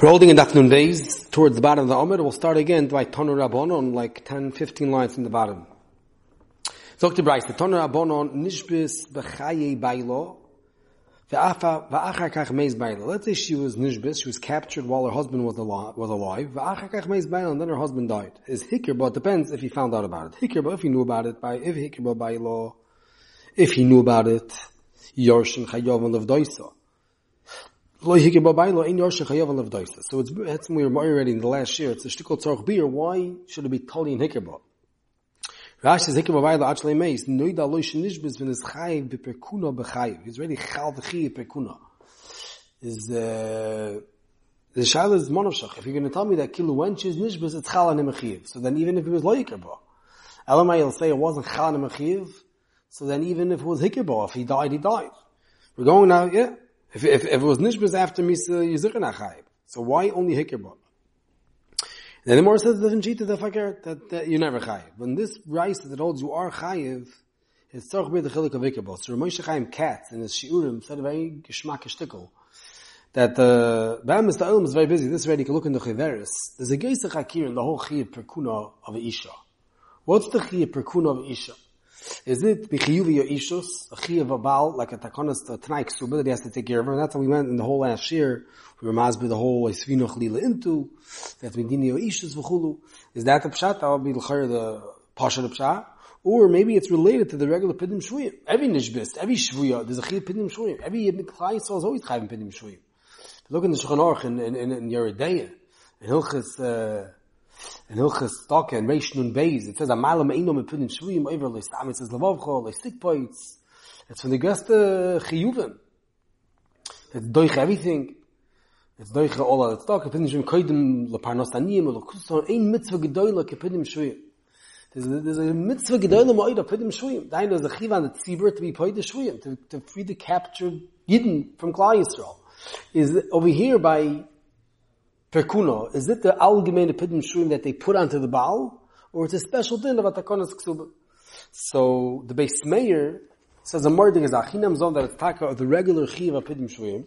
We're holding in Nun Beis towards the bottom of the Omer. We'll start again by Tonu Rabbonon, like 10, 15 lines from the bottom. Dr. Bryce, the Tonu Rabbonon, Nishbis B'chaye Bailo, V'achar kach meiz Bailo. Let's say she was Nishbis, she was captured while her husband was alive. V'achar kach meiz Bailo, and then her husband died. Is Hikirba, depends if he found out about it. Hikirba, if he knew about it, by, if Hikirba Bailo, if he knew about it, Yorshin Chayov and Levdoisa. So it's, that's we were already in the last year. It's a shtikol tzorch beer. Why should it be tali in hikirba? Rashi says hikirba vayla actually meis. Noida lo shenishbis v'nis chayiv b'perkuna b'chayiv. He's already chal v'chiyiv perkuna. Is, uh, the shaila is monoshach. If you're going to tell me that kilu she's nishbis, it's chal and So then even if it was lo hikirba, Elamai will say it wasn't chal and So then even if it was hikirba, if he died, he died. We're going now, yeah. If, if, if it was nishbas after misa yizuchin achayib, so why only hikirba? Then the more says the Vinchita the fakir that, that you never chayiv. When this rice that holds you are chayiv, it's tzarch be the chilik of hikirba. So Ramosh Chaim Katz in his shiurim said a very geschmack shtickle that the Bam Mr. Ilm is very busy. This already you can look in the Chiveris. There's a geisach hakir in the whole chiyiv perkuna of isha. What's the chiyiv perkuna of isha? Is it b'chiyuvi your ishus, a chiyav abal, like a takonas, a tanai ksuba that he has to take care of? And that's how we went in the whole last year. We were mazbe the whole esvino chlila into, that medini your ishus v'chulu. Is that the pshat? That would be the pasha the pshat. Or maybe it's related to the regular pidim shvuyim. Every nishbist, every shvuya, there's a chiyav pidim shvuyim. Every mitklai is always chayav pidim shvuyim. Look in the Shulchan Aruch in, in, in, in Yoreh Deah, in Hilchas, uh, in Hilchas Stokke and Reish Nun Beis, it says, Amala me'ino me Shvuyim over le Stam, it says, Lavavcho, le stick points. It's from the Gesta Chiyuvim. It's doich everything. It's doich all the stock. It finishes koidim le parnos aniyim, le kuson, ein mitzvah gedoyla ke pidim shvuyim. There's a, mitzvah gedoyla ma'ida pidim shvuyim. Dain there's a chiv on the tzibur to be the shvuyim, to, to free the captured Yidden from Klal Yisrael. Is over here by Perkuno, is it the allgemeine Piddim Shurim that they put onto the Baal? Or it's a special din of Atakonas Ksuba? So, the Beis Meir says a murder is Achinam Zon that it's taka of the regular Chiv of Piddim Shurim.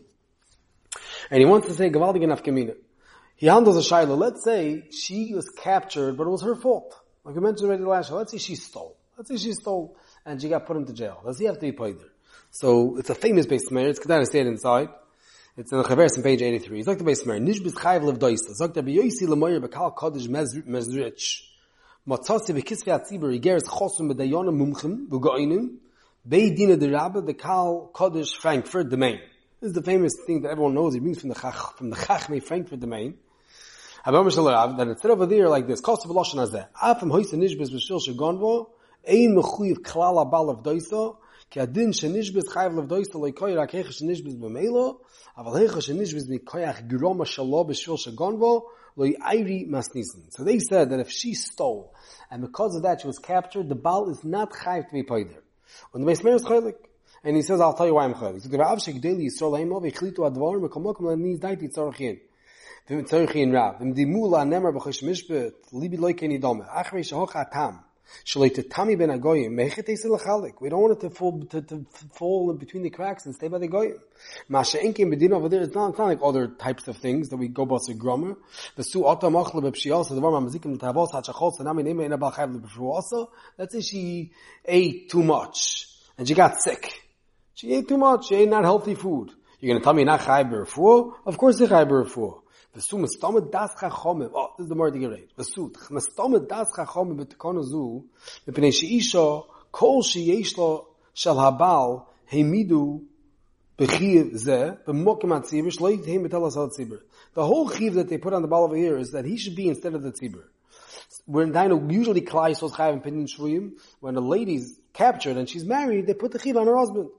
And he wants to say Gavaldig enough Kamina. He handles a Shiloh. Let's say she was captured, but it was her fault. Like we mentioned already last year. Let's say she stole. Let's say she stole and she got put into jail. Does he have to be paid there? So, it's a famous Beis Meir. It's Kedana stayed inside. It's in the Chaveris on page 83. He's like the base Nish Nishbis chayv lev. Zog lemoyer bekal kodesh mezrich. Matzasi yigeres chosum mumchim v'go'inim. Bei dina de rabbe bekal kodesh Frankfurt. This is the famous thing that everyone knows. He brings from the Chach, from the Chachme Frankfurt the main. Habam Shalav, that there like this, Lashon Hazeh. Ein mechuyiv klal abal of doisa, כי הדין שנשבס חייב לבדויס תלוי כוי רק איך שנשבס במילו, אבל איך שנשבס מכויח גרומה שלו בשביל שגון בו, לא יאירי מסניסן. So they said that if she stole, and because of that she was captured, the Baal is not chayiv to be paid there. Und the Meismer is chaylik. And he says, I'll tell you why I'm chaylik. So the Rav shekdeli Yisrael haimo, v'chlitu advar, mekom mokom laniz daiti tzorachin. V'im tzorachin Rav. V'im dimula nemer b'chosh mishbet, libi loy keni dome. Achrei shehoch atam. We don't want it to fall, to, to fall between the cracks and stay by the goyim. Masha inkim bedin over there, it's not, it's not like other types of things that we go by a grammar. The su ota machle b'pshial, so the var mamazikim l'tavos hachachol, so nami nema ina bal chayv also. Let's say she ate too much, and she got sick. She ate too much, she ate not healthy food. You're gonna tell me not chayv b'refuah? Of course it's chayv b'refuah. V'su mistomet das chachomim. Oh, this is the more digerate. V'su, mistomet das chachomim b'tekonu zu, mipnei she'isha, kol she'yesh lo shel habal, heimidu b'chiv zeh, b'mokim ha-tzibur, shlo yithem b'telas ha-tzibur. The whole chiv that they put on the ball over here is that he should be instead of the tzibur. When Dino usually Klai was chayav in shvuyim, when the lady's captured and she's married, they put the chiva on her husband.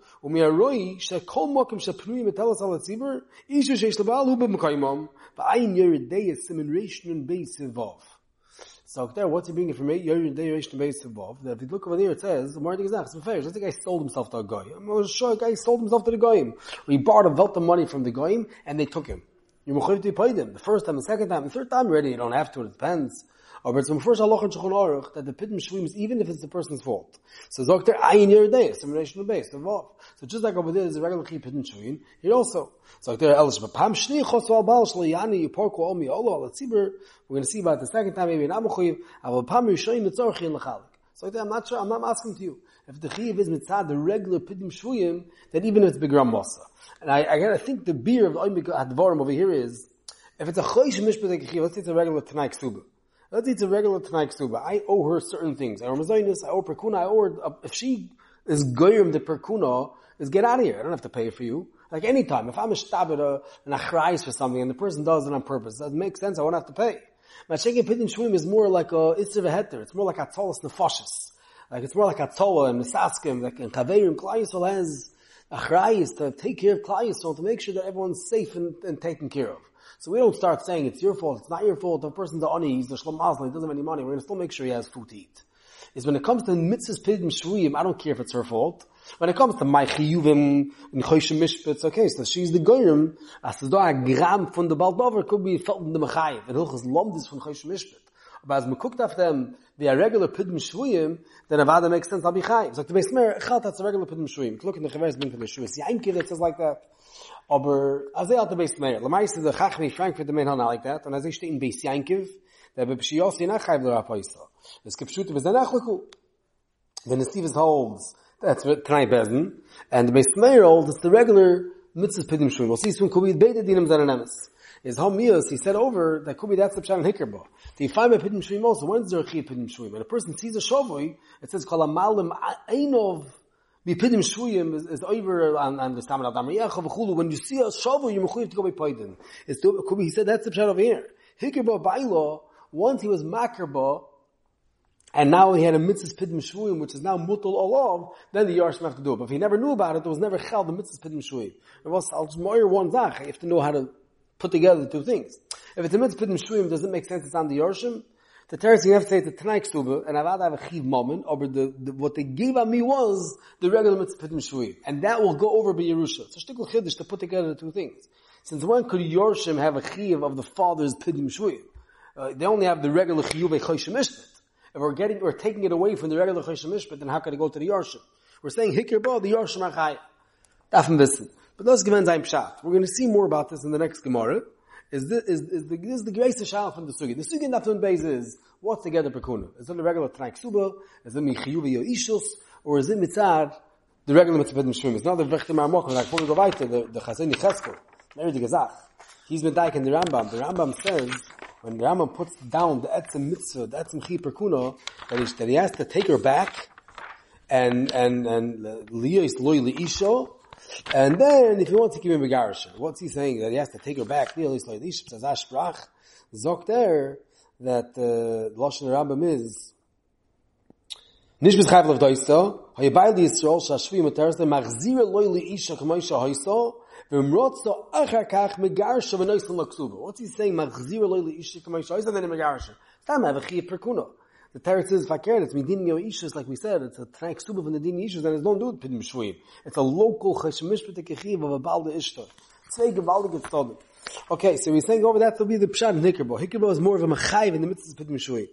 So there, what's he bringing from Yoreh Deah Rishon Beis above? That if you look over there, it says, the Mardi Gazach, it's fair, That's the guy sold himself to a guy. I'm sure a guy sold himself to the goyim. He borrowed a wealth of money from the goyim, and they took him. You mechayiv to pay them. The first time, the second time, the third time, Really, you don't have to, it depends. Or it's from first halacha in Shulchan Aruch that the pidim shvim is even if it's the person's fault. So Dr. Ayin Yoreh Deah, simulation of base, involved. So just like over there is a regular chi pidim shvim, here also. So Dr. Elish, but pam shni chos al bal shlo yani yiporku omi olo al tzibur, we're going to see about the second time maybe in Amuchiv, but pam yishoyin mitzorchi in lechalik. So I'm not sure, I'm not asking to you. If the chiv is mitzad, the regular pidim shvuyim, then even if it's begram mosa. And I, I, I think the beer of the Oimik Advarim over here is, if it's a choish mishpat chiv, let's say it's a regular Tanai Ksuba. Let's it's a regular Tanai Ksuba. I owe her certain things. I owe Mazoinus, I owe Perkuna, I owe her, uh, if she is goyim the Perkuna, is get out of here. I don't have to pay for you. Like any time, if I'm a shtabit, uh, an achrayis for something, and the person does it on purpose, that makes sense, I won't have to pay. My shaking pitin shvim is more like a itzav heter. It's more like a tzolas. Like it's more like a tzola and misaskim, like in kaverim, Yisrael has achrayis to take care of Yisrael to make sure that everyone's safe and, and taken care of. So we don't start saying it's your fault, it's not your fault, the person's the ani, he's the shlom he doesn't have any money, we're to still make sure he has food to eat. Is when it comes to mitzvahs pidim shvuyim, I don't care if it's her fault. When it comes to my chiyuvim and choshim mishpitz, okay, so she's the goyim, as the a gram from the baldover could be felt in the mechayiv, and hilchas lomdis from choshim mishpit. But as we cooked after them, they are regular pidim shvuyim, then Avada makes sense, I'll be chayiv. So the Beis Meir, chalt, that's a regular pidim shvuyim. Look in the chaveres bin the shvuyim. See, Yaimkiv it says like that. Aber as they out the Beis Meir, Lamais is the Chachmi Frankfurt main hana like that, as they stay in base Yankiv, der be pshiyos nach chayiv l'ra poisa. Es gibt shute bez danach leku. When the Stevens holds, that's Tanai Bezin, and the Beis Meir holds, the regular mitzvah pidim shvuyim. We'll see soon, could be beta dinim zananemes. Is homios, he said over, that be that's the pshat in Hikkerbo. The five pidim shvuyim also, when is there a chi pidim shvuyim? When a person sees a shavui, it says, kol amalim einov, be pidim shvuyim is, is over on, on the stamina of Damriyacha v'chulu. When you see a shavu, you're mechuyev to go by poidin. It's be, he said that's the pshat over here. Hikkerbo bailo, once he was makerbo, and now he had a mitzvah pidim shvuyim, which is now mutal olav, then the yarshim have to do it. But if he never knew about it, there was never chal the mitzvah pidim shvuyim. It was, I'll moyer one zach, you have to know how to put together the two things. If it's a mitzvah pidim shvuyim, does it make sense it's on the yarshim? The terrace you have to say the Tanai Ksuba, and I've had a chiv moment, over the, the, what they gave on me was the regular mitzvah pidim. And that will go over by Yerusha. It's a shtickle chiddush to put together the two things. Since when could Yorshim have a chiv of the father's pidim shvuyim? Uh, they only have the regular chiyuv choshim ishbit. If we're getting, we're taking it away from the regular choshim ishbit, then how could it go to the Yorshim? We're saying hikir bo, the Yorshim are Dafen wissen. But those gemen zayin pshat. We're going to see more about this in the next Gemara. Is this, is, is the, is the grace of from the sugi. The sugi in Nafun Beis is, what's together pekuna? Is it the regular Tanai Suba? Is it Michiyuvi Yoishus? Or is it Mitzad, the regular Mitzvah Mishmim? It's not the Vechter Marmok, like before we go weiter, the, the Chazeni Cheskel, Mary the Gazach. He's been in the Rambam. The Rambam says, when the Rambam puts down the Etzem Mitzvah, the Etzem Chi Perkuna, that he, that he has to take her back, and, and, and, Leah is loyal Isho, and then, if he wants to give him a garish, what's he saying? That he has to take her back? Nearly like this. Says Ashbrach. Zok there that uh, Lashon of Rambam is Nish b'schayv lev doiso, hayabayl di Yisrael shashvi materes le machzir loy li isha k'moisha hoiso, v'mrotzo achar kach megarsha v'noisel maksuba. What's he saying? Machzir loy li isha k'moisha hoiso, then megarsha. Stam have a chiyah perkuno. The teretz is fakir, it's midin yo ishus, like we said, it's a tank suba from the din ishus, and it's don't do it pidim. It's a local cheshmish b'tekechiv of a balde ishtar. Zwei gewaltige tzodim. Okay, so we're saying over that will be the pshat in Hikkerbo. Is more of a mechayiv in the mitzvah pidim shvuim.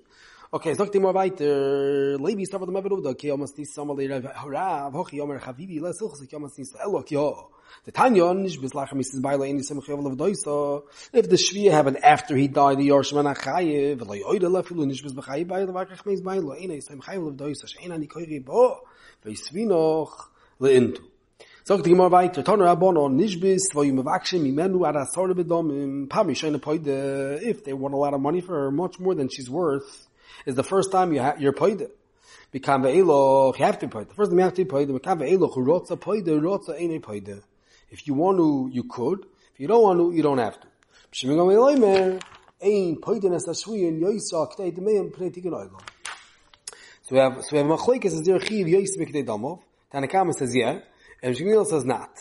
Okay, so more weiter. Levi start with the Meved Uvda, ki almost nis sama leirav harav, hochi yomer chavivi, les ilchus, ki almost nis elo, ki ho. The Tanya, nish bislach Mrs. Baila, any sem chayav lev doisa. If the Shviya happened after he died, the Yorshim an achayiv, lo yoida lefilu, nish bis bechayiv Baila, vakach meis Baila, ene sem chayav lev doisa, she'ena ni koiri bo, veisvinoch leintu. Sagt mal weiter, Toner Abono, nicht bis, mevakshim, imenu, ad asore bedomim, pami, shayna poide, if they want a lot of money for her, much more than she's worth, is the first time you ha- you're paid. Become ve'eloch, you have to be paid. The first time you have to be paid, become ve'eloch, rotza paid, rotza ain't paid. If you want to, you could. If you don't want to, you don't have to. So we have, so we have machloik as chiv, yoisa b'k'tei damov, Tanakama says yeah, and Shmuel says not.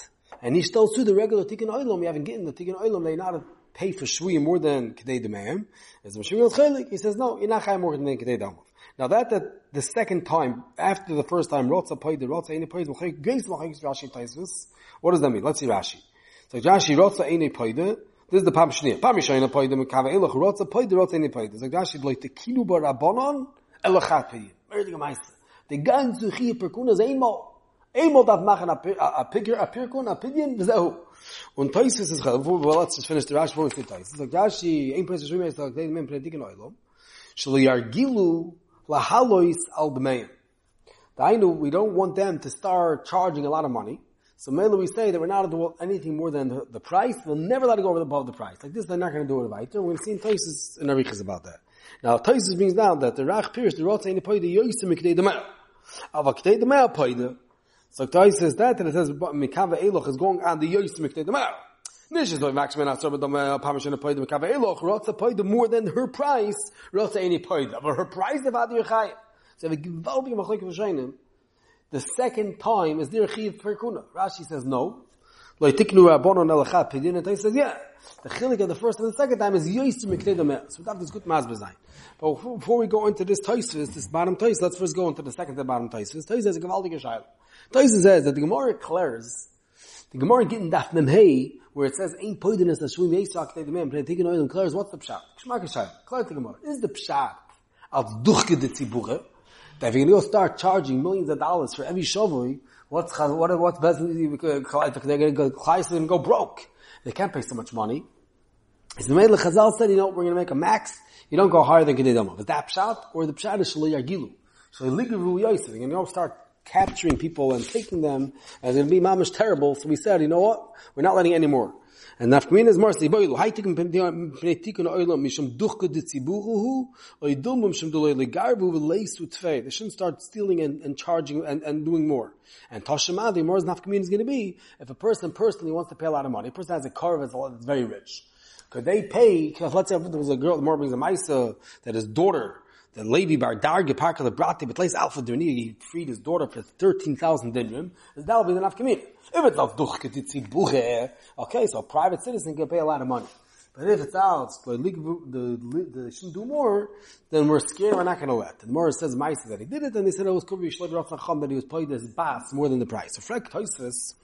And he still to the regular tikkun oilom, you haven't gotten the tikkun oilom, they not pay for shvuyim more than kedei demayim. As Shmuel chelik, he says no, you're not chayim more than kedei damov. Now that, that the second time, after the first time, rotza paid, rotza ene paid, grace machayis Rashi Taisus. What does that mean? Let's see Rashi. So Rashi rotza ene paid, This is the Pam Shnia. Pam Yishayna Poida Mekava Elach Rotza Poida Rotza Any Poida. It's like Rashi like the Kinu Bar Rabbanon Elachat Piyim. Merdig Amaisa. The ganze Chiyah Perkuna is einmal. Einmal darf machen a a a Pidyin, Zehu. Und the Rashi, we ein it's like. Shali Yargilu Al we don't want them to start charging a lot of money. So mainly we say that we're not going to do anything more than the, the price. We'll never let it go above the price. Like this, they're not going to do it right. We've seen Taisus and Arichas about that. Now, Taisus brings down that the Rach Pirish, the Rotz, any Poida, Yoysa Mikdei Demel. Ava Kdei Demel Poida. So Taisus says that, and it says, Mikava Eloch is going on the Yoysa Mikdei Demel. Nish is like Maxman Asar uh, B'dom Pamishan Poida Mikava Eloch, Rotza Poida more than her price, Rotza any Poida. But her price of Adi Yechayim. So a gewaltige Machlik of Shainim, the second time is there chiv per kuna. Rashi says no. Lo yitiknu rabbonon elachat pidin. And he says yeah. The chilik of the first and the second time is yoyis to miknei the So that is good mas bezayin. But before we go into this Taisvis, this bottom Tais, let's first go into the second and bottom Taisvis. Tais is a gewaltige shaila. Tais says that the Gemara declares, the Gemara getting daf memhei, where it says, ain't poidinus ashwim yisak te demem, but taking oil and declares, what's the pshat? Kshmak shaila. Clear the Gemara. Is the pshat als duchke de tzibure, that if you're going to start charging millions of dollars for every shovui, what's what what's best? They're going to go go broke. They can't pay so much money. As the Meir Chazal said, you know, we're going to make a max. You don't go higher than Kedei Is that pshat or the pshat is Shalei Yagilu? Shalei Ligavu Yosef. You're going to start capturing people and taking them, and it's going to be mamish terrible. So we said, you know what? We're not letting any more. And nafkmin is more boilu. Hay tikkun pnei tikkun oilam mishum duchka de tziburuhu, oy dum mishum doloi legarbu v'leis u'tfei. They shouldn't start stealing and, and charging and, and doing more. And Tashemadi, more is nafkmin is going to be, if a person personally wants to pay a lot of money, a person has a car that's very rich. Could they pay, let's say there was a girl, the more brings a maisa, that his daughter, the Levi Bar Darga Parka the Brati, but place Alpha Durni, he freed his daughter for 13,000 dinrim, that will be enough. If it's of buche, okay, so a private citizen can pay a lot of money. But if it's out, the the the shouldn't do more, then we're scared we're not going to let. And the Morris says Maisa that he did it, and they said it was be Shlev Rav that he was paid his bas more than the price. So Frank Toisus,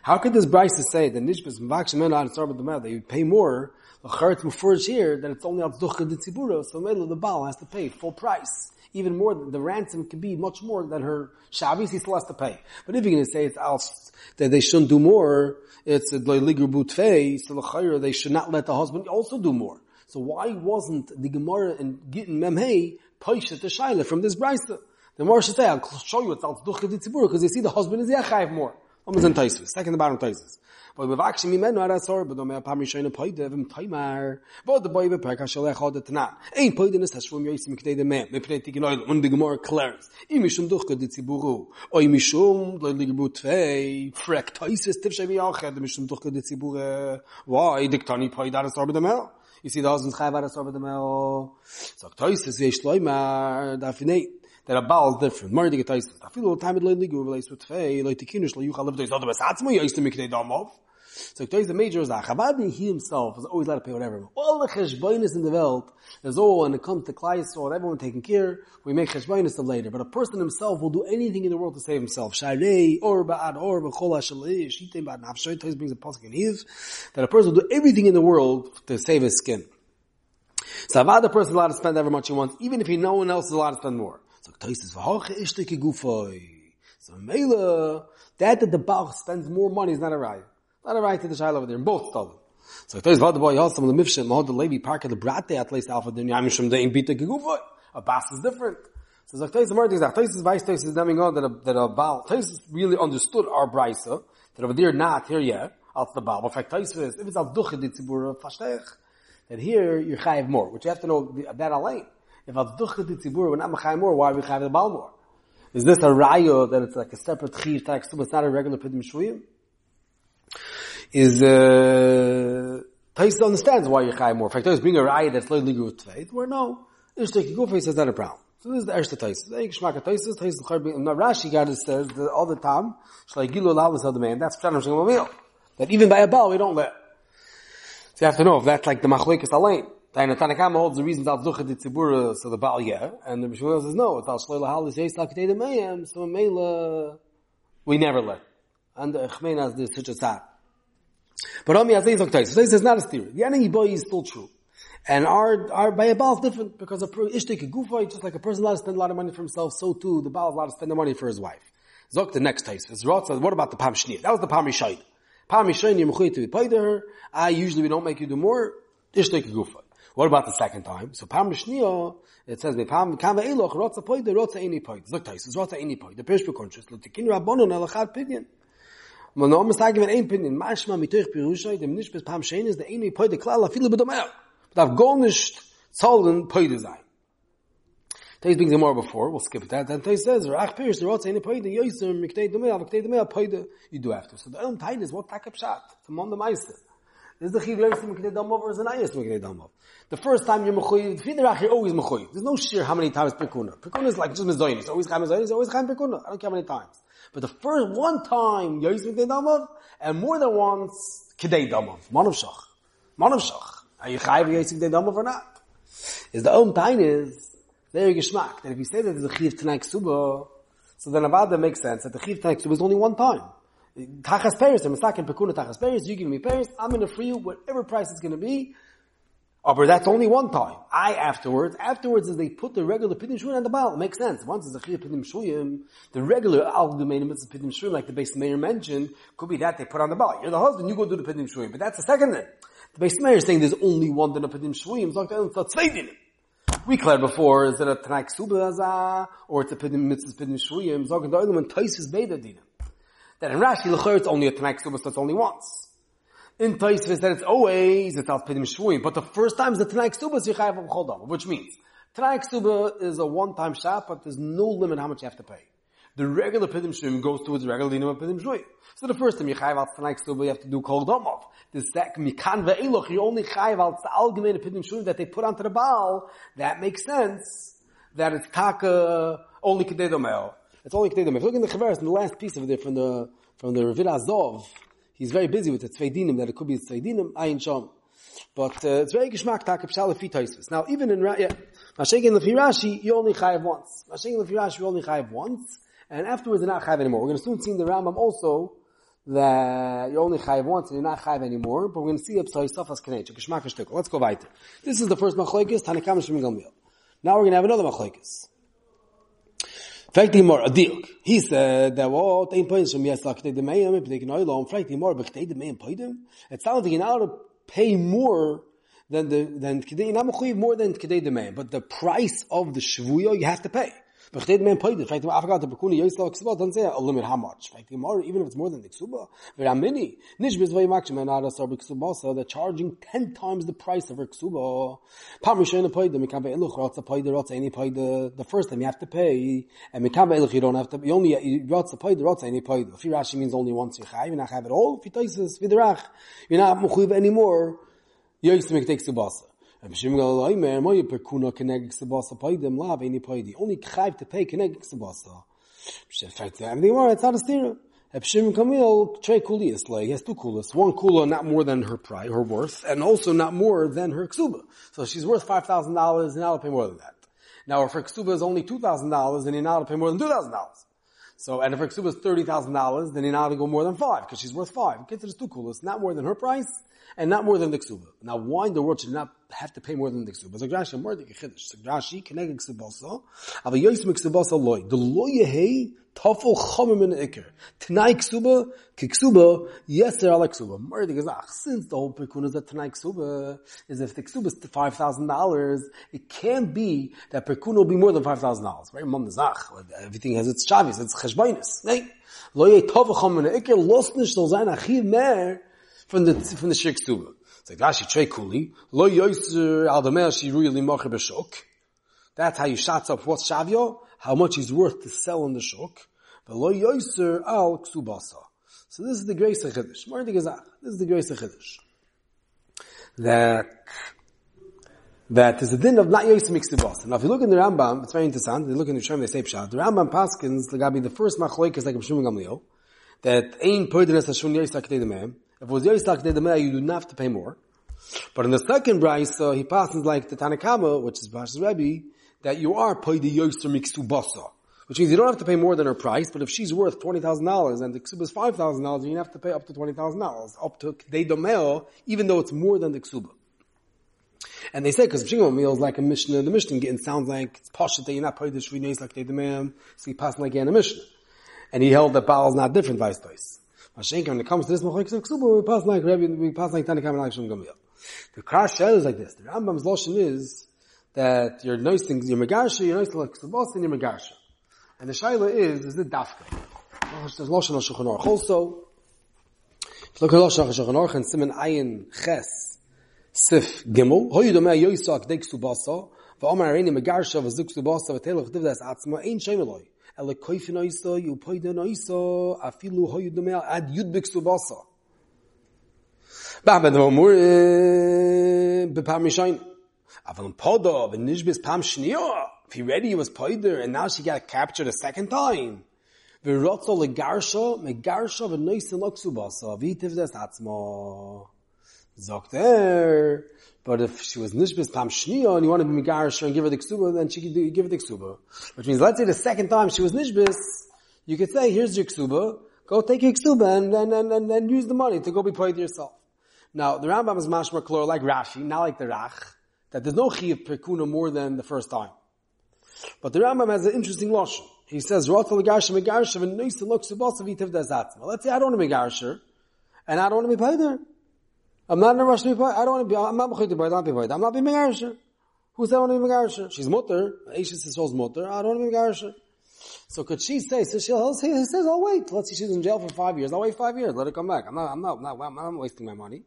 how could this Bryce say that Nishbis Mvakshim Men on Sarbat that you pay more? The Charetz Mufurj here that it's only al Ducha de Tzibura, so the Baal has to pay full price even more, the ransom can be much more than her Shabbos, he still has to pay. But if you're going to say it's else, that they shouldn't do more, it's a Ligur Butvei, so the they should not let the husband also do more. So why wasn't the Gemara in Gittin Memhei Paisha to Shaila from this Brisa? The Gemara should say, I'll show you it's al Ducha Tzibur, because you see the husband is Yachayev more. Und wir sind Teusfes. Sag in der Barung Teusfes. Wo wir wachsen, wie Menno, er hat Sorge, bedo ein paar Mischöne Päude, wim Teumar. Wo der Boi bepäck, ha schelech hat et Tanan. Ein Päude, nes hasch, wo mir jetzt mit der Idee mehr, mit Präti genäu, und die Gemorre klärens. I mischum duch, gud die Ziburu. O i mischum, lo i ligibu twei. Freck Teusfes, tipsche wie auch, er mischum duch, gud die Ziburu. Wo, i dik Tani Päude, er hat Sorge. I sie da, sind schei, war er Sorge, bedo mir. Sag Teusfes, wie ich schloi, mar, that a Baal is different. Mari de getayis. Afilu time it loy ligu relates with fei, loy tikinish yoyis to. So Ktois the major is Chavadi, he himself is always allowed to pay whatever. All the cheshbonis in the world is all when it comes to Klais or everyone taking care, we make cheshbonis of later. But a person himself will do anything in the world to save himself. Sharei, or ba'ad, or b'chol ha'shalei, shitem ba'ad nafshoy, Tois brings a pasuk in Iyov, that a person will do everything in the world to save his skin. So Avad, a person is allowed to spend however much he wants, even if he no one else is allowed to spend more. So Ktois is v'hoche ishteke gufoi. So Mela, that that the Baal spends more money is not a riot. Not a right to the child over there, in both stolen. So it is what the boy also the mifshin mahod the levi park the brate at least alpha the yamishum the imbita gegufa. A bas is different. So Zaktais the Martin Zaktais is Weiss is naming on that that a Baal Tais really understood our brisa that over there not here yet out the Baal. But fact Tais is if it's al duche di tzibur fashtech that here you're chayiv more, which you have to know that alone. If al duche di tzibur we're not chayiv more, why are we chayiv the Baal more? Is this a raya that it's like a separate chiv but it's not a regular pidim shvuyim? is uh Tais understands why you're chayim more. In fact, there's being a raya that's loy legal with where no, Ishtek Gufa says not a problem. So this is the Erste Tais. The Geschmack of Tais is Tais L'char Now Rashi got it says that all the time, Shlai Gilu the man, that's Pshanim Shem Meal. That even by a Baal we don't let. So you have to know if that's like the Machlekes Alain. The Tanakama holds the reasons al ducha the tzibura, uh, so the Baal yeah, and the Mishmuel says no, it's al shloi lahalis yeis la the mayim, so Mela, we never let. And the Echmein has this such a tzad. But Rami Azay Zok Tais. Tais is not a steer. The enemy boy is still true. And our, our, by a Baal is different because a Ishtik a Gufay, just like a person allowed to spend a lot of money for himself, so too the Baal is allowed to spend the money for his wife. Zok the next Tais. What about the Pam Shnir? That was the Pam Rishayt. Pam Rishayt, you're to pay her. I usually we don't make you do more. Ishtik a Gufay. What about the second time? So Pam Rishniya, it says, Pam Kava Eloch, Rotza Poide, Rotza Eini Poide. Zok Tais, Rotza Eini Poide. The Pirish Bekonshus, Lotikin Rabbonon, Elachad Pidyon. Man no mas sagen wir ein Pidyon, Mashma mitoich Pirushay, dem nicht bis Pam Shein ist, der Eini Poide, klar, la viele bedomel. Darf gar nicht zahlen Poide sein. Tais brings more before, we'll skip that. Then Tais says, Rach Pirish, the Rotza Eini Poide, Yoiser, Miktei Domel, Miktei Domel, Poide, you do to. So the own Tain is what Takab Shat, it's among the Meister. Is the chiv learns from Damov or is an ayas from Damov? The first time you're mechuyev, fiderach you're always mechuyev. There's no sheer how many times pekuna. Pekuna is like just mezoyin. It's always chaim mezoyin. It's always chaim pekuna. I don't care how many times. But the first one time yoyis miknei Damov, and more than once kidei Damov. Manav shach. Manav shach. Are you chayiv yoyis miknei Damov or not? Is the own time is very geschmack. That if you say that there's a chiv tonight ksuba, so then about that makes sense that the chiv tonight ksuba is only one time. Tachas Paris, I'm stuck in Pekuna Tachas Paris, you give me Paris, I'm gonna free you whatever price it's gonna be. Oh, but that's only one time. I afterwards, afterwards is they put the regular Pidim Shuyim on the Baal. It makes sense. Once it's a Chiyah Pidim Shuyim, the regular Al Dumenim is Pidim Shuyim, like the Beis Meir mentioned, could be that they put on the Baal. You're the husband, you go do the Pidim Shuyim. But that's the second thing. The Beis Meir is saying there's only one din of Pidim Shuyim, it's like it's zwei dinim. We cleared before, is it a Tanakh Suba or it's a Pidim Mitzvah Pidim Shuyim, Zog the other one, Tais is Beda dinim that in Rashi L'chor it's only a Tanakh Subas, so it's only once. In Taisvis that it's always, it's Al Pidim Shvuim, but the first time is the Tanakh Subas, you have Chodam, which means, Tanakh Suba is a one-time shop, but there's no limit how much you have to pay. The regular Pidim Shvuim goes towards regular Dinam of Pidim Shvuim. So the first time you chayiv al Tanakh Suba, you have to do Kol Domov. The second, Mikan Ve'eloch, you only chayiv al Algemein Pidim Shvuim that they put onto the Baal, that makes sense, that it's Taka, only Kedei. It's only Kedei If you look in the Chaveris, in the last piece of it from the, from the Ravir Azov, he's very busy with the Tzvei that it could be Tzvei Ayin Shom. But uh, it's very geschmack takip shalif taisus. Now even in yeah, Mashegin Lefirashi, you only chayiv once. Mashegin Lefirashi, you only chayiv once, and afterwards you're not chayiv anymore. We're going to soon see in the Rambam also that you only chayiv once and you're not chayiv anymore. But we're going to see up Safas Kanech, shtuk. Let's go weiter. This is the first machlekes Tanakam Shemim. Now we're going to have another machlekes. Fragt uh, ihm a diuk. He said uh, that oh, what ein point from yes like the mayem but they can oil on fragt ihm more but the mayem poidem. It sounds like you now to pay more than the than kidei not more than kidei the mayem, but the price of the shvuya you have to pay. But they man played it. Fact, I forgot the Bekuni Yisrael Ksuba doesn't say a limit how much. Fact, even if it's more than the Ksuba, there are many. Nish bezvay makshim and ara sar Ksuba, so they're charging ten times the price of her Ksuba. Pam Rishon paid the Mikava Eluch Rotza paid the any paid the the first time you have to pay, and Mikava Eluch you don't have to. You only Rotza paid the Rotza any paid. If Rashi means only once you have, you not have it all. If you viderach, you're not mechuyev anymore. Yoyis takes Subasa. Only Chayv to pay Kenegik Sabasa. In fact, everything more, it's not a stira. Kamil, oh, Trey Kulias, like, he has two kulas. One kula not more than her price, her worth, and also not more than her ksuba. So she's worth $5,000, and to pay more than that. Now if her ksuba is only $2,000, then you're not to pay more than $2,000. So, and if her ksuba is $30,000, then you're not to go more than five, because she's worth five. The two kulas, not more than her price, and not more than the ksuba. Now, why in the world should not have to pay more than the ksuba? So Rashi, more than chiddush. So Rashi, keneged ksubasa, ava yoyis miksubasa loy. The loy yehei tafel chomim in ikir. Tanai ksuba, kiksuba, yeser ala ksuba. More than gezach. Ah, since the whole pekun is that tanai ksuba is if the ksuba is five thousand dollars, it can't be that pekun will be more than five thousand dollars. Right? Mom zach. Everything has its chavis, its cheshbainis. Right? Lo yehei tafel chomim in ikir. Los nish zal achiv mer from the from the shik stuba. Like Rashi trei kuli lo al the she really mocher b'shok. That's how you shots up what's shavio, how much he's worth to sell in the shok. But lo al ksubasa. So this is the grace of chiddush. More This is the grace of chiddush. That that is a din of not yoiser miksubasa. Now if you look in the Rambam, it's very interesting. You look in the Shem, they say pshat. The Rambam paskins, the Gabi, the first machlok is like a Gamliel, that ein poidenes hashun yoiser kedei the you do not have to pay more. But in the second price, he passes like the Tanakama, which is Bash's Rebbe, that you are paid the Yoister Miksubasa. Which means you don't have to pay more than her price, but if she's worth $20,000 and the ksuba is $5,000, you have to pay up to $20,000, up to kdei domeo, even though it's more than the ksuba. And they say, because Pshingo meal is like a Mishnah, the Mishnah getting sounds like it's Pasha that you're not paid the Shvi like kdei domeo, so he passed like a Mishnah. And he held that Baal is not different, vice versa. Mashenka, when it comes to this Ksuba, we pass like Rebbe, we pass like Tanakam and like Gamil. The is like this. The Rambam's Lashon is that you're nice things, you're Megarsha, you're nice Ksubos, and you're Megarsha. And the Shaila is, is it Dafka? There's Lashon HaShulchan Aruch also. Look at Lashon HaShulchan Aruch and Simon Ayin Ches Sif Gimel. Ele koifin oiso, yu poiden oiso, afilu hoyu domei ad yud b'Ksubasa. Ba'bed v'omur, b'pam mishayin. Aval podo, v'nishbis pam shniyah. If he was poider, and now she got captured a second time. V'rotzo legarsha, megarsha v'noisin loksubasa, v'hitiv des atzmo. But if she was nishbis tam shniya, and you want to be megarsha and give her the ksuba, then she could give her the ksuba. Which means, let's say the second time she was nishbis, you could say, here's your ksuba, go take your ksuba and, and, and, and, and use the money to go be poider yourself. Now, the Rambam is mashma klor like Rashi, not like the Rach, that there's no chiv perkuna more than the first time. But the Rambam has an interesting lashon. He says. Let's say I don't want to be megarsha, and I don't want to be payder. I'm not in a rush to be payder. I don't want to be. I'm not mechuy to payder. I'm not be payder. I'm not being megarsha. Who said I want to be megarsha? She's mutter. Aisha says she's mutter. I don't want to be megarsha. So could she say? So she'll say. He says, "I'll wait. Let's see. She's in jail for five years. I'll wait five years. Let her come back. I'm not. I'm not. Not, I'm not wasting my money."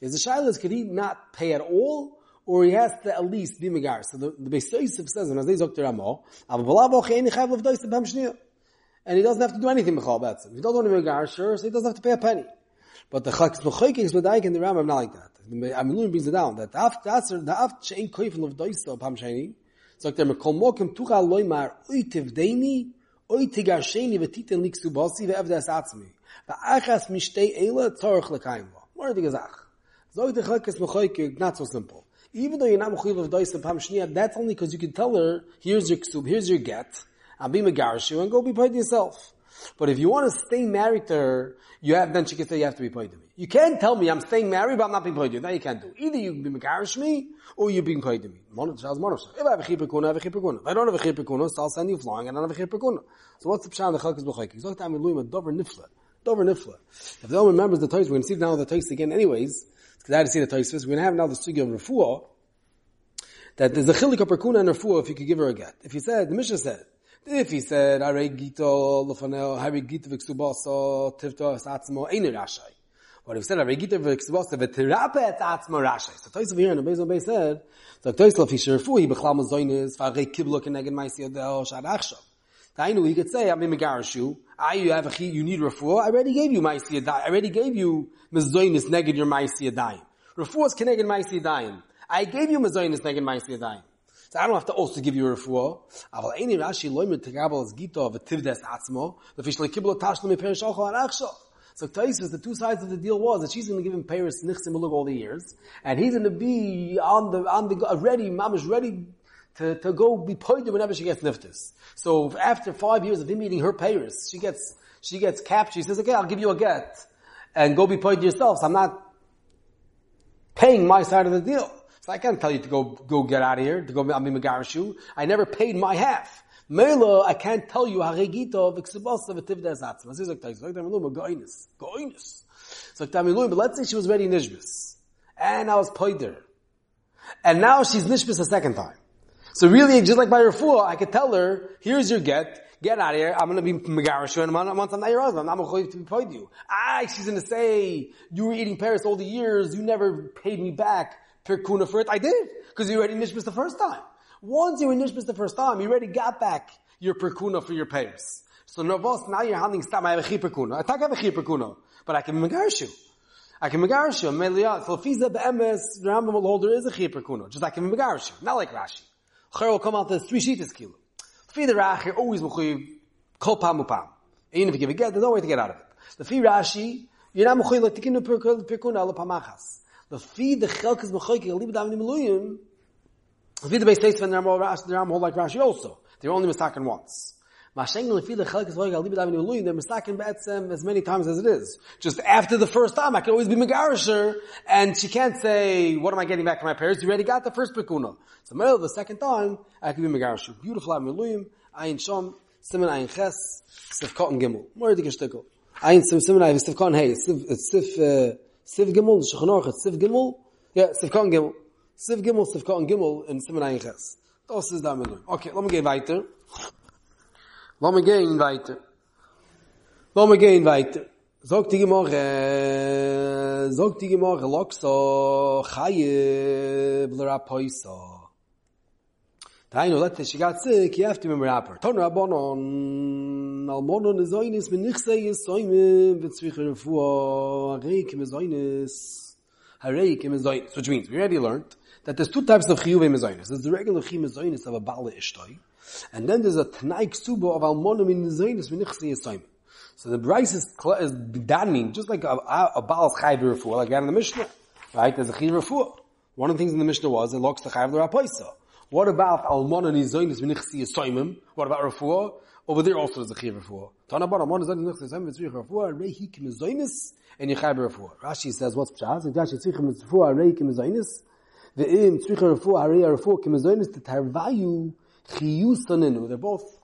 Is the shilas? Could he not pay at all? or he has to at least be megar. So the, the Beis Yosef says, and as they Dr. Ramo, and he doesn't have to do anything Mechal Betzim. He doesn't want to be megar, sure, so he doesn't have to pay a penny. But the Chelkas Mechokek is Ike and the Rambam not like that. The Amilun brings it down, that after, after, the after she'en koifel of Doisa, Pam so like there, Mekol Mokim Tucha Loimar, Oy Tivdeini, Oy Tigar Sheni, Vetiten Lik Subasi, Ve'evdes Atzmi. Ve'achas Mishtei Eila, Tzorach Lekaim Lo. More the Gezach. So the Chelkas Mechokek, not so simple even though you're not mechuyev of dois and pam shniya, that's only because you can tell her, here's your ksub, here's your get, I'll be megarishu, and go be paid yourself. But if you want to stay married to her, you have, then she can say you have to be paid to me. You can't tell me I'm staying married, but I'm not being paid to you. That you can't do. Either you be megarish me, or you're being paid to me. If I have a chipper I have a chipper If I don't have a chipper so I'll send you flying, and I have a chipper So what's the pshan the chalkes b'chayk? He's like, I'm a dover nifla. Dover nifla. If no one remembers the toys, we're going to see now the toys again anyways, because I had to see the toys first. We're going to have now the sugi of refuah, that there's a chilik of perkuna and refuah if you could give her a get. If you said, the Mishnah said, if he said, Are gito lefanel, Are gito v'ksubaso, tivto es atzmo, ein rashai. But if he said, Are gito v'ksubaso, v'tirape et atzmo rashai. So Toysov here in the Beis Beis said, so Toysov, he should refuah, he bechlam zoynis, v'arei kiblo keneged maisi yodeo, shad achshav. Know he could say, I'm in Megarishu. I, you have a you need refuah. I already gave you Maisi Yadayim. I already gave you Mizoinis neged your Maisi Yadayim. Refuah is keneged Maisi Yadayim. I gave you mazoinus neged ma'isi yadayim. So I don't have to also give you a refuah. Aval eini Rashi loimer tegabel as gito v'tivdes atzmo lefish lekiblo tashlo miperish ocho arachsho. So Taisus, the two sides of the deal was that she's going to give him Paris nichsim look all the years, and he's going to be on the on the uh, ready, mama's ready to, to go be pointed whenever she gets niftis. So after five years of him eating her Paris, she gets she gets captured. She says, "Okay, I'll give you a get, and go be pointed yourself." So I'm not paying my side of the deal. So I can't tell you to go, go get out of here, to go, I'm in Megarishu. I never paid my half. Melo, I can't tell you, haregito, v'ksubasa, v'tivda esatzim. As that, like that, goinus, goinus. So but let's say she was ready nishbis. And I was poider. And now she's nishbis a second time. So really, just like by refuah, I could tell her, here's your get, get out of here, I'm gonna be megarishu, and once I'm not your husband, I'm going to be paid you. Ah, she's gonna say, you were eating Paris all the years, you never paid me back, perkuna for it? I did, because you already nishbis the first time. Once you were nishbis the first time, you already got back your perkuna for your payers. So novos, now you're handling stop, I have a chi perkuna. I talk have a chi perkuna, but I can megarish you. I can megarish you. Meliyah, so fiza be'emes, Rambam will hold there is a chi perkuna, just I can megarish you. Not like Rashi. Cher will come out to three sheetas kilo. Fi the Rach, always mechuyiv, kol pam upam. Even if you give a get, there's no way to get out of it. The fi Rashi, you're not mechuyiv, like tikinu perkuna, ala pamachas. The feed the chelkas mechoyke libe davim miluyim. The feed the base taste when they're more Rashi, they're more like Rashi also. They're only mistaken once. Mashengel feel chelkes loyga libe daven luyin. They're mistaken betzem as many times as it is. Just after the first time, I can always be megarisher, and she can't say, "What am I getting back from my parents?" You already got the first pekuna. So middle the second time, I can be megarisher. Beautiful daven luyin. Ayin shom simen ayin ches sifkot and gimel. More dik shtickle. Ayin sim simen ayin sifkot hey sif sif uh, sif gimel shchonach sif gimel. Yeah, sifkot gimel. Sif gimel sifkot gimel in simen ayin ches. Das ist da Okay, lass mich gehen weiter. Lass mich gehen weiter. Lass mich gehen weiter. Sogt die Gemorre, sogt die Gemorre, lokso, chaye, blera poiso. Taino, lette, she got sick, you have to remember rapper. Ton rabonon, almonon is oinis, men nich sei is soime, bezwiche refuah, reik me zoinis, hareik me zoinis, which means, we already learned, that there's two types of chiyuve mezoinis. There's the regular chiyuve mezoinis of a bala ishtoi, And then there's a Tanai Ksuba of Almonim in Zaynis V'nichsi Yisayim. So the Bryce is, is Danin, just like a, a, a Baal's Chayv Refuah, like that in the Mishnah. Right? There's a Chayv Refuah. One of the things in the Mishnah was, it locks the Chayv Rapoisa. What about Almonim in Zaynis V'nichsi Yisayim? What about Refuah? Over there also there's a Chayv Refuah. Tana Bar Almonim Zaynis V'nichsi Yisayim V'tzrich Refuah, Rehi Kim Zaynis, and Yechayv Refuah. Rashi says, what's Pshaz? If Rashi Tzrich Refuah, Rehi Kim Zaynis, Ve'im Tzrich Refuah, Rehi Refuah Kim Zaynis, Tetarvayu, they're both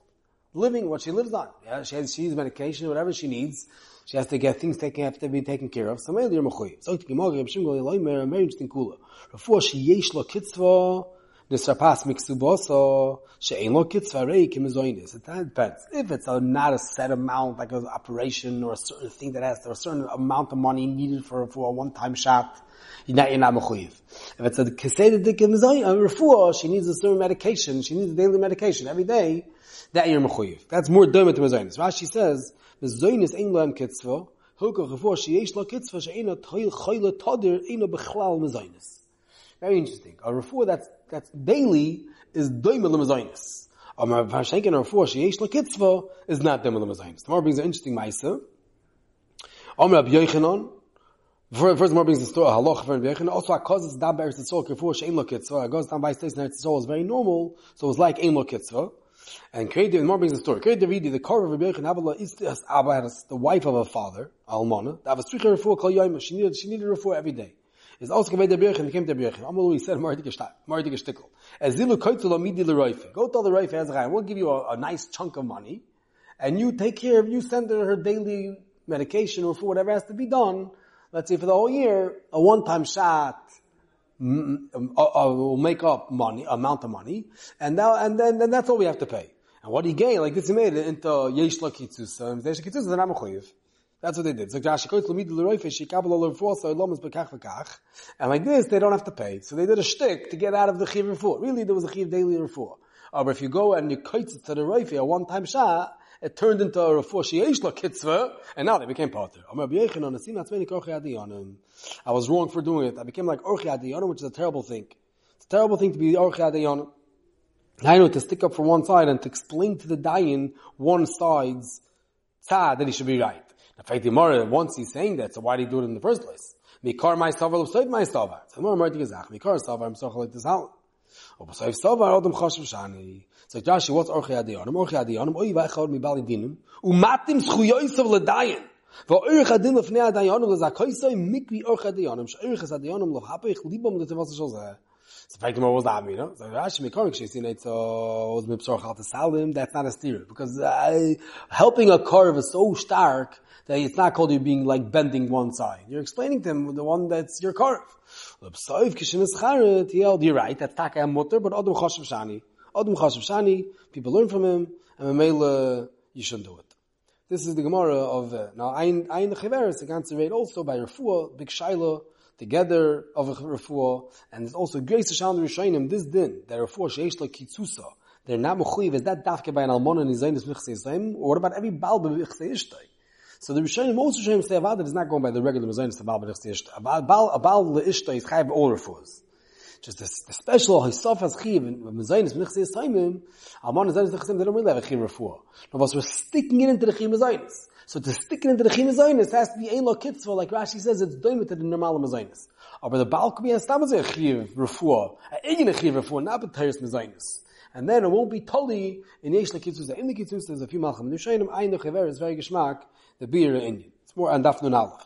living what she lives on. Yeah, she has, she needs medication, whatever she needs. She has to get things taken, have to be taken care of. So maybe you're mechuyev. So the Gemara, Reb Shimon Eloimer, a very interesting kula. Refuah she yesh lo kitzva, nisrapas miksuboso, she'en lo kitzva rei kimizoinis. It depends. If it's a, not a set amount, like an operation or a certain thing that has a certain amount of money needed for, for a one-time shot, you're not, you're not mechuyev. If it's a keseda dikim refuah, she needs a certain medication, she needs a daily medication every day, that you're mechuyev. That's more domet to mezoinis. Rashi says, mezoinis ein loem kitzvah, hilko refuah sheyesh lo kitzvah she'ena toil choyle todir, ena bechlal mezoinis. Very interesting. A refuah that's, that's daily is doimet lemezoinis. A vashenken refuah sheyesh lo kitzvah is not doimet lemezoinis. Tomorrow brings an interesting ma'isa. Omer Rabbi Yochanan, First, more brings the story halach for Rebbe Also, because it's dam be'eretz tzol kefur she'en lo kitzvah. It goes down by states in Eretz Tzol is very normal, so it's like ein lo kitzvah. And Kredi, more brings the story. Kredi Davidi, the car of Rebbe Yechon, Abba is the wife of a father, Almana. That was stricha refuah kol. She needed, she needed refuah every day. Is also Yechon, he came to Rebbe Yechon. Amalu, he said, Mardik Shtak, Mardik Shtikl. As zilu koitzel amidi l'roife. Go tell the roife Ezra, we'll give you a, a nice chunk of money, and you take care of, you send her her daily medication or for whatever has to be done, let's say for the whole year, a one-time shot mm, mm, uh, uh, will make up money, amount of money, and now, and then, then that's all we have to pay. And what he gained, like this he made it into yesh lakitzusa, and yesh lakitzusa, they're not mechuyev. That's what they did. Josh lomas bekach v'kach. And like this, they don't have to pay. So they did a shtick to get out of the chiv refuah. Really, there was a chiv daily refuah. Oh, or if you go and you koit to the roife, a one-time shot, it turned into a refuah sheyesh la kitzvah, and now they became potter. I was wrong for doing it. I became like orchi adiyonim, which is a terrible thing. It's a terrible thing to be orchi adiyonim. I know to stick up for one side and to explain to the dayan one side's tzad that he should be right. In fact, the Gemara, once he's saying that, so why did he do it in the first place? Mikar my savar, l'psoid my savar. So the Gemara, Mikar savar, I'm sorry, like this out. Aber so if savar, Adam chashav shani. So Joshi, what's Orchi Adiyonim? Orchi Adiyonim, Oy Vaychor mi Bali Dinim, Umatim Zchuyoysav L'dayin. ואורך הדין לפני הדיונם לזכויסוי מיקבי אורך הדיונם, שאורך הדיונם לא הפך ליבם לתבוס של זה. So fact the was that, you know? So Rashi Mikorik, she seen it, so was mipsor chal to salim, that's not a steer. Because uh, helping a curve is so stark that it's not called you being like bending one side. You're explaining to him the one that's your curve. You're right, that's taka mutter, but Adam choshev shani. Adam Chashav Shani, people learn from him, and Mamela, you shouldn't do it. This is the Gemara of, uh, now, Ein, Chiveres, the Ganze read also by Refuah, Big Shaila, together of a Refuah, and there's also Grace Hashem Rishayim, this din, that Refuah Sheish La Kitzusa, they're not Mechuyiv, is that Dafke by an Almon and Izayin is Michse Yisayim, or what about every Baal B'Michse Ishtay? So the Rishayim, most Rishayim say Avad is not going by the regular Mizayin, the Baal B'Michse Ishtay. A Baal, a Baal L'Ishtay is Chayv all Refuahs just the, the special Hisafas Chiv and Mezainis Menichse Yisaimim, Amon Mezainis Nechsim, they don't really have a Chiv Refuah. No, but we're sticking it into the Chiv Mezainis. So to stick it into the Chiv Mezainis has to be Ein Lo Kitzvah, like Rashi says, it's doing to the normal Mezainis. Aber oh, the Baal be a Stam a Chiv Refuah, a Egin a Chiv Refuah, not B'Tayris Mezainis. and then it won't be totally in Yesh Lekitzus. In the Kitzus, there's a few Malcham. Nushanim, Ein Nechaver is very geschmack, the beer in It's more on Daf Nun Aleph.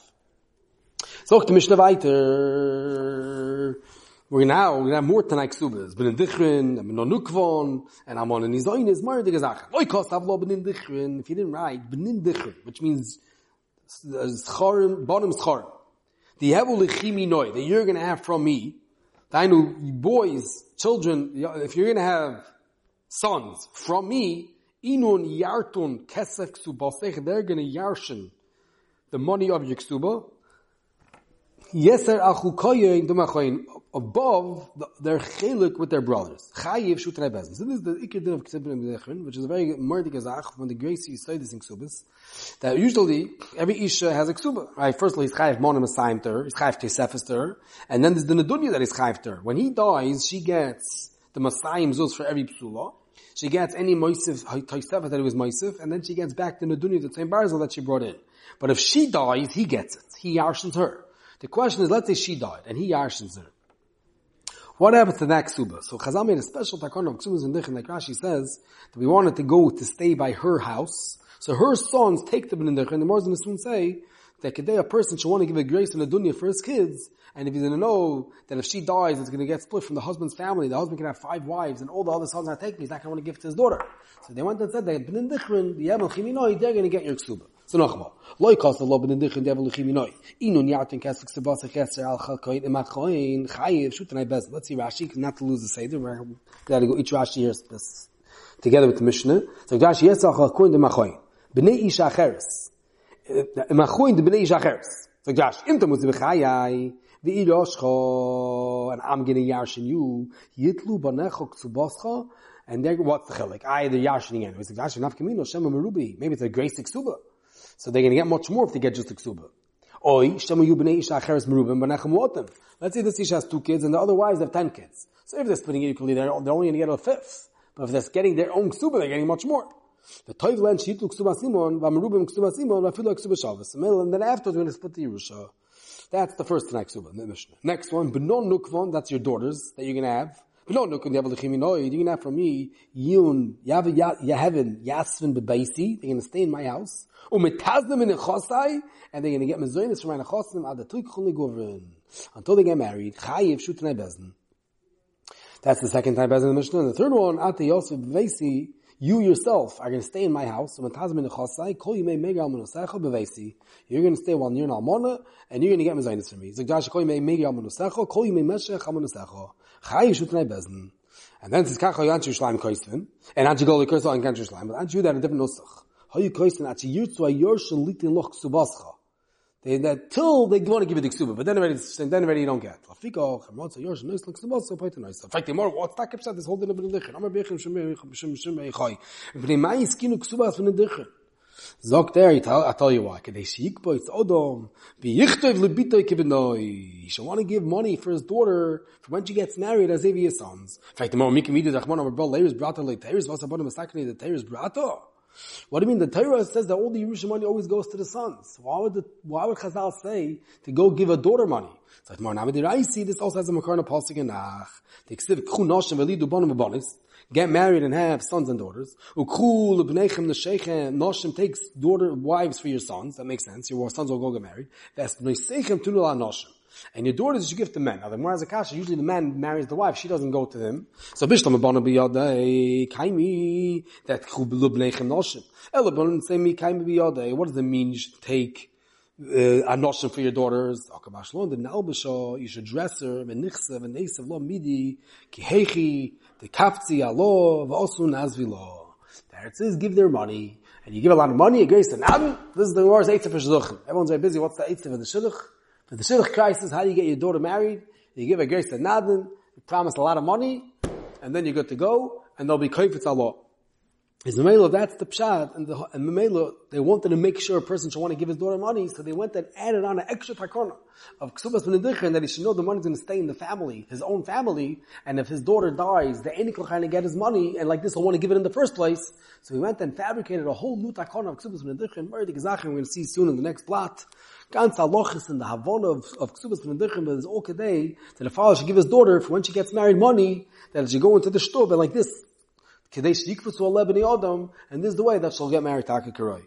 So, the Mishnah weiter. We're now, to have more than Ksubas. Ben in Dichrin, Ben in Nukvon, and I'm on in Izoin is more the Gezach. Loi kost avlo Ben in Dichrin, if you didn't write, Ben in Dichrin, which means uh, Schorim, bottom Schorim. The Hevel Lechimi Noi, that you're going to have from me, I boys, children, if you're going to have sons from me, inun yartun kesef ksubasech, they're going to yarshin the money of your. Yeser achukoyin dumachoyin above the, their chelik with their brothers. Chayiv shutrei bezin. So this is the ikir din of ksubim b'dechrin, which is a very murdik azach from the grace you say this in. That usually every isha has a ksuba. Right? Firstly, he's chayiv monim asayim ter, he's chayiv tesefes ter, and then there's the nedunya that is chayiv ter. When he dies, she gets the masayim zuz for every psula. She gets any moisif toisefet that it was moisif, and then she gets back the nedunya, the same barzel that she brought in. But if she dies, he gets it. He yarshins her. The question is, let's say she died, and he yarshins her. What happens to that ksuba? So Chazal made a special takon of ksubas and like Rashi says, that we wanted to go to stay by her house. So her sons take the ben and the than soon say that today a person should want to give a grace in the dunya for his kids, and if he's going to know that if she dies, it's going to get split from the husband's family, the husband can have five wives, and all the other sons are taking, he's not going to want to give to his daughter. So they went and said that ben the Yemel Chiminoi, they're going to get your ksuba. So dich in der chimi noi. Bas al im khoin shut nay best. Let's see Rashi not to lose the seder. We're got to go each Rashi here this together with the Mishnah. So Rashi yes al khalkoin im khoin. Bnei ish acheres. Im khoin bnei ish acheres. So Rashi im be khayai. Vi and I'm getting yarshin you. Yitlu banachok zu bascha. And there, what's the chilik? I the yarshin again. It's the yarshin af kamino shema merubi. Maybe it's a grace. So they're going to get much more if they get just a ksuba. Oy, shemu merubim. Let's say this isha has two kids and the other wives have ten kids. So if they're splitting it equally, they're, they're only going to get a fifth. But if they're getting their own ksuba, they're getting much more. The toiv len shitu ksuba simon, v'merubim ksuba simon, v'afilu ksuba shabbos. And then afterwards we're going to split the Yerusha. That's the first Tanakh Suba, the Mishnah. Next one, Benon Nukvon, that's your daughters that you're going to have. You have a Lechiminoid, you're have from me, Yun, Yahavin, Yasvin Bebaisi, they're going to stay in my house umetaznem in chosai, and they're going to get mezoinis from my chosim ad the govern until they get married. Chayiv shutnei bezin. That's the second time bezin in the Mishnah. And the third one, at the Yosef Bevesi, you yourself are going to stay in my house. You're going to stay while you're in almona, and you're going to get mezoinis from me. And then it's kacha yanchu shleim koisvin, and anchu goli kursa and kanchu shleim, but anchu that a different nusach. Hayu koisten at yirtzu a yorshin litin loch ksubascha. They, that till they want to give you the ksuba, but then already, then already you don't get. Lafiko, oh, chamotza yorshin nois ksubascha, poita nois. In fact, the more, what's that kipsat, this whole din of the dichen. Amar bechim shem shem shem eichai. V'nei mai iskinu ksubas v'nei dichen. Zog there, I tell, I tell you why. Kadei shikbo, it's odom. V'yichtov lebitoi kibenoi. He should want to give money for his daughter for when she gets married as if he sons. In fact, the more mikim yidu dachmon, amar bro, leiris brata le teiris, vasa bonim asakni, the teiris brata. What do you mean? The Torah says that all the Yerusha money always goes to the sons. Why would the, why would Chazal say to go give a daughter money? It's like, Mar I see this also has a Makarna Pasik and. The Ksiv, Kchu Noshim Velidu Bonim. Get married and have sons and daughters. Ukhu Lebnechem Neshechem Noshim takes daughter, wives for your sons. That makes sense. Your sons will go get married. That's Nesechem Tunula Noshim. And your daughters you give to men. Now the Moraz Akasha, usually the man marries the wife, she doesn't go to him. So Bishlam Abana Biyadei, Kaimi, that Chublu Bnechem Noshim. Elabon say me Kaimi Biyadei. What does it mean you should take uh, a noshim for your daughters? You should dress her, Venichsa, Venesav, Lo Midi, Kihechi, the Kaftzi, Alo, Vosun Azvilo. There it says, give their money. And you give a lot of money, a grace to. This is the Gemara's Eitzah for Shidduchim. Everyone's very busy. What's the Eitzah for the Shidduch? For the Shidduch crisis, how do you get your daughter married? You give a grace to Nadin, you promise a lot of money, and then you're good to go, and they'll be kaifetz Allah. Is Mamela, that's the pshat, and the, and they wanted to make sure a person should want to give his daughter money, so they went and added on an extra takona of ksubas ben that he should know the money's going to stay in the family, his own family, and if his daughter dies, the enikl kind of get his money, and like this, he'll want to give it in the first place. So he went and fabricated a whole new takona of ksubas ben Dichen, we're going to see soon in the next plot, ganz alochis in the havona of, of ksubas ben Dichen, but it's okay that the father should give his daughter, for when she gets married, money, that she go into the stove, and like this, Kadesh Yikvus Lebeni Adam, and this is the way that she'll get married to Akakaroi.